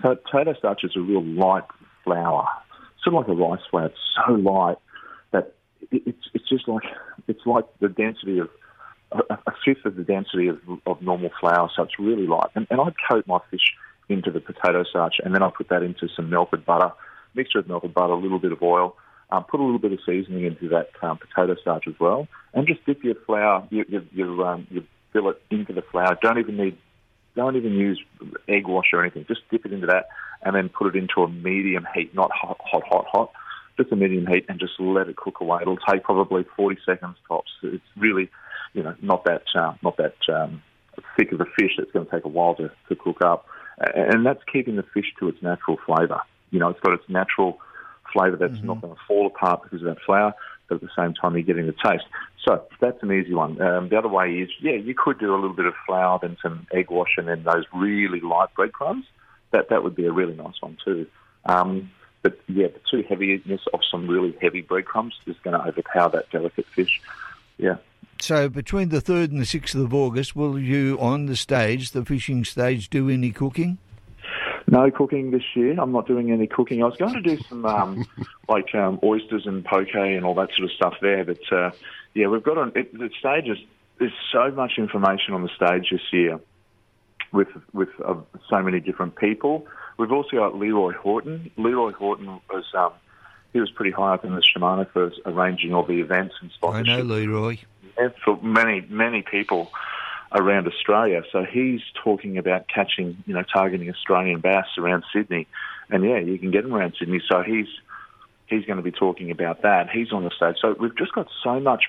Potato starch is a real light flour, sort of like a rice flour. It's so light that it, it's it's just like it's like the density of a, a fifth of the density of, of normal flour. So it's really light. And, and I'd coat my fish into the potato starch, and then I'll put that into some melted butter, mixture of melted butter, a little bit of oil. Um, put a little bit of seasoning into that um, potato starch as well, and just dip your flour, your your your, um, your billet into the flour. Don't even need, don't even use egg wash or anything. Just dip it into that, and then put it into a medium heat, not hot, hot, hot, hot. Just a medium heat, and just let it cook away. It'll take probably 40 seconds tops. It's really, you know, not that uh, not that um, thick of a fish. It's going to take a while to, to cook up, and that's keeping the fish to its natural flavour. You know, it's got its natural flavour that's mm-hmm. not going to fall apart because of that flour, but at the same time you're getting the taste. So that's an easy one. Um, the other way is, yeah, you could do a little bit of flour, then some egg wash, and then those really light breadcrumbs. That that would be a really nice one too. Um, but yeah, the too heaviness of some really heavy breadcrumbs is going to overpower that delicate fish. Yeah. So between the third and the sixth of August, will you on the stage, the fishing stage, do any cooking? No cooking this year. I'm not doing any cooking. I was going to do some um, like um, oysters and poke and all that sort of stuff there, but uh, yeah, we've got on it, the stages. There's so much information on the stage this year with with uh, so many different people. We've also got Leroy Horton. Leroy Horton was um, he was pretty high up in the Shimano for arranging all the events and sponsorship. I know Leroy. And for many many people around Australia. So he's talking about catching, you know, targeting Australian bass around Sydney, and yeah, you can get them around Sydney. So he's he's going to be talking about that. He's on the stage. So we've just got so much,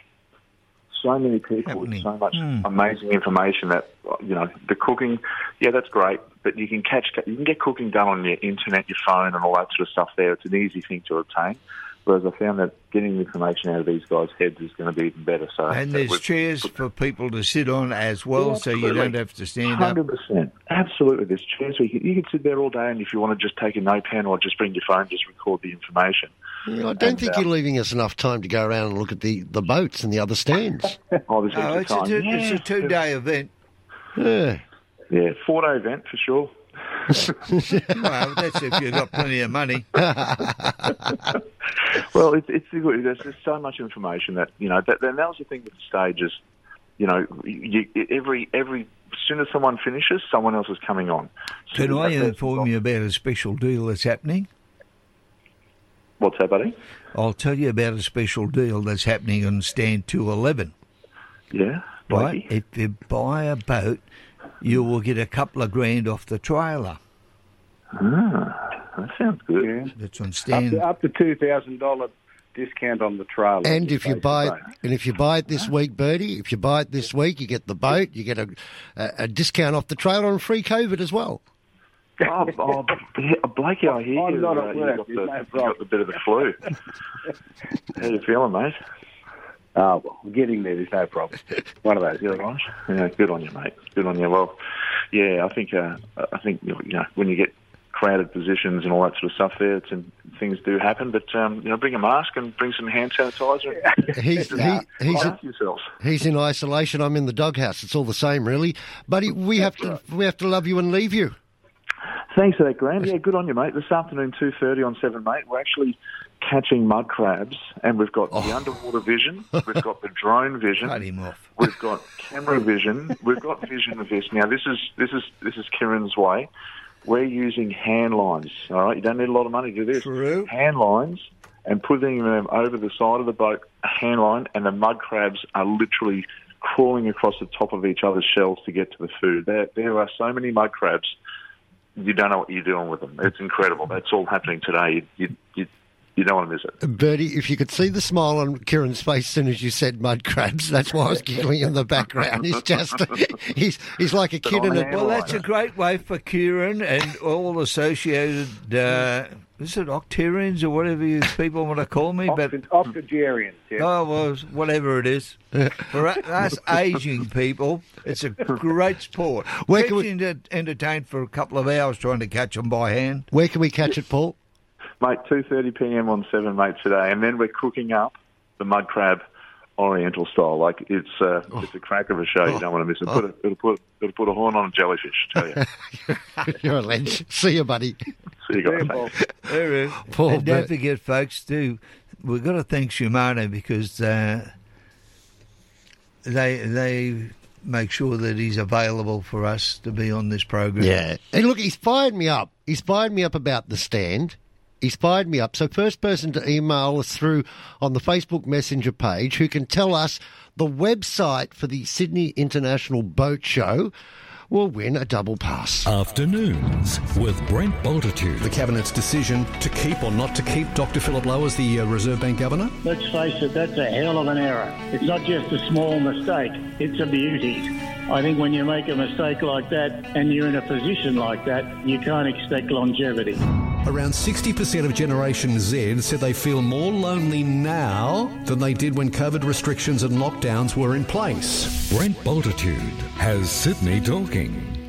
so many people with so much Hmm. amazing information that you know the cooking. Yeah, that's great, but you can catch you can get cooking done on your internet, your phone, and all that sort of stuff. There, it's an easy thing to obtain. Whereas I found that getting the information out of these guys' heads is going to be even better. So And there's chairs for people to sit on as well, Yeah, so you don't have to stand up. Hundred percent, absolutely. There's chairs where you can, you can sit there all day, and if you want to just take a note pen or just bring your phone, just record the information. Yeah, I don't And, think uh, you're leaving us enough time to go around and look at the, the boats and the other stands. Oh, No, it's a, time. two, it's a Yeah. two-day event. Yeah. Yeah, four day event for sure. Well, that's if you've got plenty of money. well, it's it's good. There's just so much information that you know. That, and that was the thing with the stage is, you know, you, every every as soon as someone finishes, someone else is coming on. So Can I inform you about a special deal that's happening? What's that, buddy? I'll tell you about a special deal that's happening on stand 211. Yeah, Right? If you buy a boat, you will get a couple of grand off the trailer. Ah, that sounds good. That's on Up stand. to, up to two thousand dollar discount on the trailer. And if you buy it, and if you buy it this week, Bertie, if you buy it this week, you get the boat, you get a, a, a discount off the trailer and free COVID as well. Oh, oh Blakey, I hear I'm you. not uh, at you work, got there's the, you problem. got the bit of the flu. How you feeling, mate? Oh, well, we're getting there. There's no problem. One of those. Yeah, right. Yeah, good on you, mate. Good on you. Well, yeah, I think uh, I think you know when you get crowded positions and all that sort of stuff there, it's, and things do happen. But um, you know, bring a mask and bring some hand sanitizer. He's he, he's after yourselves. he's in isolation. I'm in the doghouse. It's all the same, really. Buddy, we have to we have to love you and leave you. Thanks for that, Graham. Yeah, good on you, mate. This afternoon, two thirty on Seven, mate. We're actually catching mud crabs, and we've got the oh. underwater vision. We've got the drone vision. Cut him off. We've got camera vision. We've got vision of this. Now, this is this is this is Keiren's way. We're using hand lines. All right, you don't need a lot of money to do this. True. Hand lines and putting them over the side of the boat, a hand line, and the mud crabs are literally crawling across the top of each other's shells to get to the food. There, there are so many mud crabs. You don't know what you're doing with them. It's incredible. That's all happening today. You, you, you, you don't want to miss it. Bertie, if you could see the smile on Keiren's face as soon as you said mud crabs, that's why I was giggling in the background. He's just, he's, he's like a kid in a. Well, that's a great way for Keiren and all associated. Uh, is it octarians or whatever you people want to call me? But Octogenarians, yeah. oh well, whatever it is. For us aging people, it's a great sport. Where Keeps can we- you entertained for a couple of hours trying to catch them by hand. Where can we catch it, Paul? Mate, 2.30 p.m. on 7, mate, today. And then we're cooking up the mud crab Oriental style. Like it's uh, it's a crack of a show. You don't want to miss it. Put a, it'll put it'll put a horn on a jellyfish. Tell you. You're a legend. See you, buddy. See you guys. There is. Poor and don't forget, folks, too, we've got to thank Shimano because uh, they they make sure that he's available for us to be on this program. Yeah. And look, he's fired me up. He's fired me up about the stand. He's fired me up. So, first person to email us through on the Facebook Messenger page who can tell us the website for the Sydney International Boat Show will win a double pass. Afternoons with Brent Bultitude. The Cabinet's decision to keep or not to keep Dr. Philip Lowe as the uh, Reserve Bank Governor? Let's face it, that's a hell of an error. It's not just a small mistake, it's a beauty. I think when you make a mistake like that and you're in a position like that, you can't expect longevity. Around 60% of Generation Z said they feel more lonely now than they did when COVID restrictions and lockdowns were in place. Brent Bultitude has Sydney talking.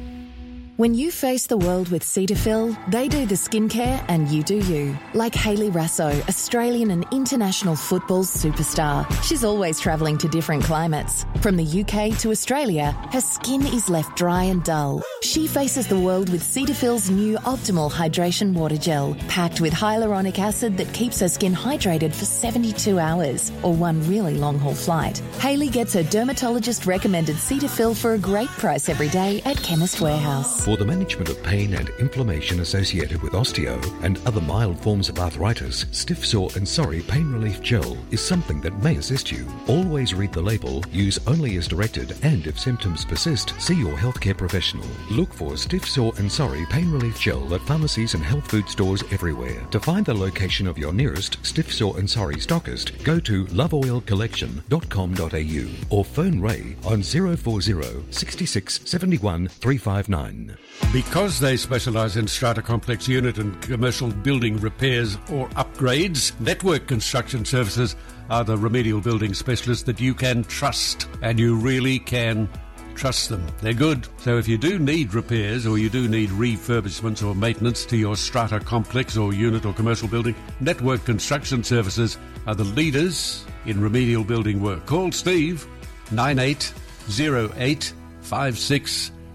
When you face the world with Cetaphil, they do the skincare and you do you. Like Hayley Rasso, Australian and international football superstar. She's always travelling to different climates. From the UK to Australia, her skin is left dry and dull. She faces the world with Cetaphil's new Optimal Hydration Water Gel, packed with hyaluronic acid that keeps her skin hydrated for 72 hours, or one really long haul flight. Hayley gets her dermatologist recommended Cetaphil for a great price every day at Chemist Warehouse. For the management of pain and inflammation associated with osteo and other mild forms of arthritis, Stiff Sore and Sorry Pain Relief Gel is something that may assist you. Always read the label, use only as directed, and if symptoms persist, see your healthcare professional. Look for Stiff Sore and Sorry Pain Relief Gel at pharmacies and health food stores everywhere. To find the location of your nearest Stiff Sore and Sorry stockist, go to loveoilcollection.com.au or phone Ray on 040 66 71 359. Because they specialise in strata complex unit and commercial building repairs or upgrades, Network Construction Services are the remedial building specialists that you can trust, and you really can trust them. They're good. So if you do need repairs or you do need refurbishments or maintenance to your strata complex or unit or commercial building, Network Construction Services are the leaders in remedial building work. Call Steve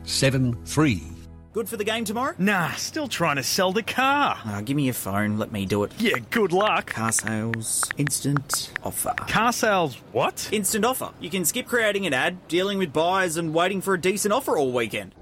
9808 5673. Good for the game tomorrow? Nah, still trying to sell the car. Ah, give me your phone. Let me do it. Yeah, good luck. Carsales, instant offer. Carsales, what? Instant offer. You can skip creating an ad, dealing with buyers, and waiting for a decent offer all weekend.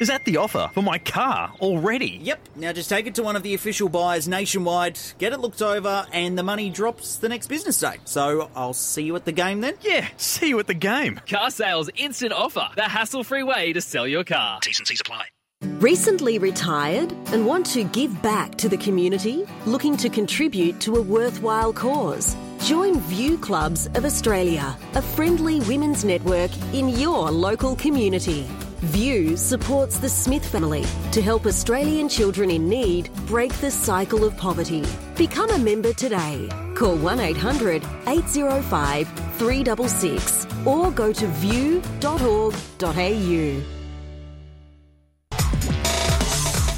Is that the offer for my car already? Yep. Now just take it to one of the official buyers nationwide, get it looked over, and the money drops the next business day. So I'll see you at the game then? Yeah, see you at the game. Carsales instant offer. The hassle free way to sell your car. T's and C's apply. Recently retired and want to give back to the community? Looking to contribute to a worthwhile cause? Join View Clubs of Australia, a friendly women's network in your local community. View supports the Smith family to help Australian children in need break the cycle of poverty. Become a member today. Call 1 800 805 366 or go to view.org.au.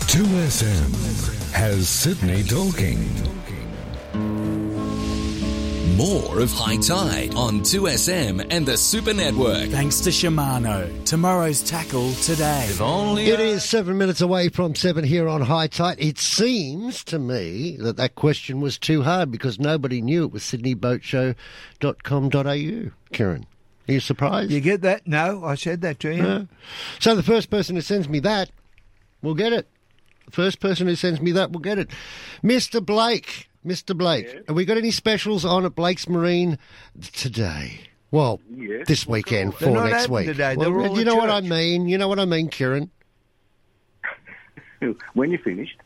2SM has Sydney talking. More of Hi-Tide on 2SM and the Super Network. Thanks to Shimano. Tomorrow's tackle today. It is seven minutes away from seven here on Hi-Tide. It seems to me that that question was too hard because nobody knew it was sydneyboatshow.com.au. Keiren, are you surprised? You get that? No, I said that to you. Yeah. So the first person who sends me that will get it. The first person who sends me that will get it. Mr. Blake. Mr. Blake, have we got any specials on at Blake's Marine today? Well, Yes. this weekend for next week. today. Well, you know what I mean. You know what I mean, Keiren. when you're finished,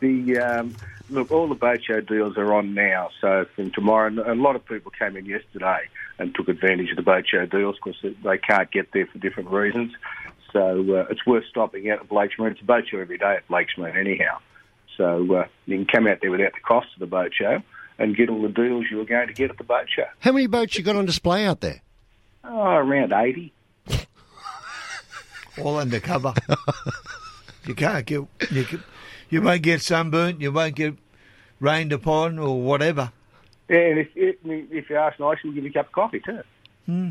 the um, look, all the boat show deals are on now. So from tomorrow, and a lot of people came in yesterday and took advantage of the boat show deals because they can't get there for different reasons. So uh, it's worth stopping out at Blake's Marine. It's a boat show every day at Blake's Marine, anyhow. So uh, you can come out there without the cost of the boat show and get all the deals you were going to get at the boat show. How many boats you got on display out there? Oh, around eighty. All undercover. you can't get you, can, you won't get sunburnt. You won't get rained upon or whatever. Yeah, and if, if, if you ask nicely, we'll give you a cup of coffee too. Hmm.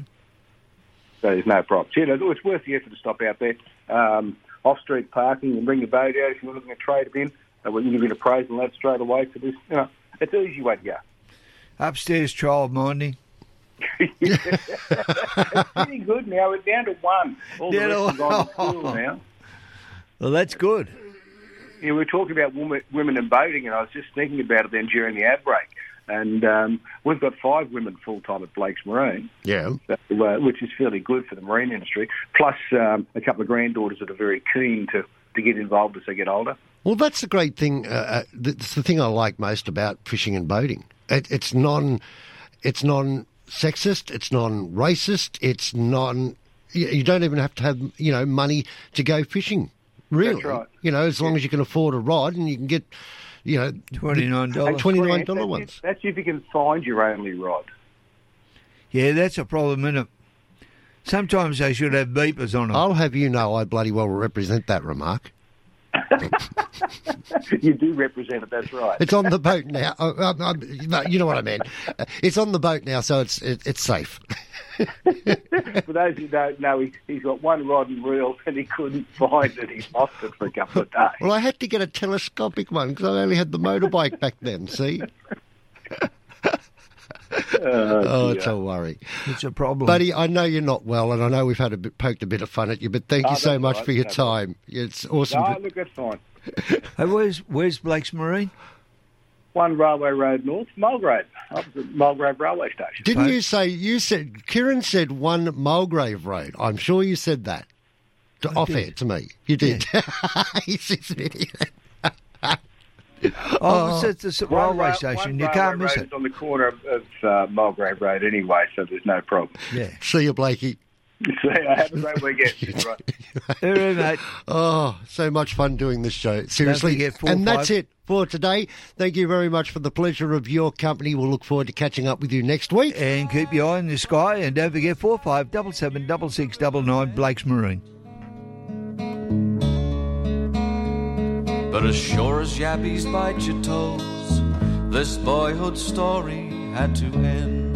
So there's no problems. You know, it's worth the effort to stop out there. Um, off-street parking and bring your boat out if you're looking to trade it in. Uh, we'll give you an appraisal on that straight away for this. You know, it's an easy way to go. Upstairs child minding. it's pretty good now. We're down to one. All the rest to have gone to one. school now. Well, that's good. Yeah, we were talking about women, women and boating, and I was just thinking about it then during the ad break. And um, we've got five women full time at Blake's Marine, Yeah. so, uh, which is fairly good for the marine industry. Plus um, a couple of granddaughters that are very keen to, to get involved as they get older. Well, that's the great thing. Uh, uh, that's the thing I like most about fishing and boating. It, it's non, it's non-sexist. It's non-racist. It's non. You, you don't even have to have you know money to go fishing. Really, That's right. you know, as long as you can afford a rod and you can get, you know, $29. twenty nine dollar ones. if- That's if you can find your only rod. Yeah, that's a problem, isn't it? Sometimes they should have beepers on them. I'll have you know, I bloody well represent that remark. you do represent it. That's right. It's on the boat now. Uh, um, um, you know what I mean. Uh, It's on the boat now, so it's it, it's safe. For those who don't know, he, he's got one rod and reel, and he couldn't find it. He lost it for a couple of days. Well, I had to get a telescopic one because I only had the motorbike back then. See. Oh, oh it's a worry. It's a problem. Buddy, I know you're not well, and I know we've had a bit, poked a bit of fun at you, but thank ah, you Oh, so much right, for your no time. It's awesome. No, to- look, that's fine. Hey, where's where's Blake's Marine? One Railway Road North, Mulgrave, opposite Mulgrave Railway Station. Didn't you say you said Keiren said one Mulgrave Road? I'm sure you said that to, off did. air to me. You did. He's just an idiot. Oh, it's at the One railway ra- station. You can't miss road it. is on the corner of, of uh, Mulgrave Road anyway, so there's no problem. Yeah. See you, Blakey. So, uh, have a great weekend. right. All right, mate. Oh, so much fun doing this show. Seriously. forget four, and that's five. it for today. Thank you very much for the pleasure of your company. We'll look forward to catching up with you next week. And keep your eye in the sky, and don't forget four five double seven double six double nine Blake's Marine. But as sure as yabbies bite your toes, this boyhood story had to end.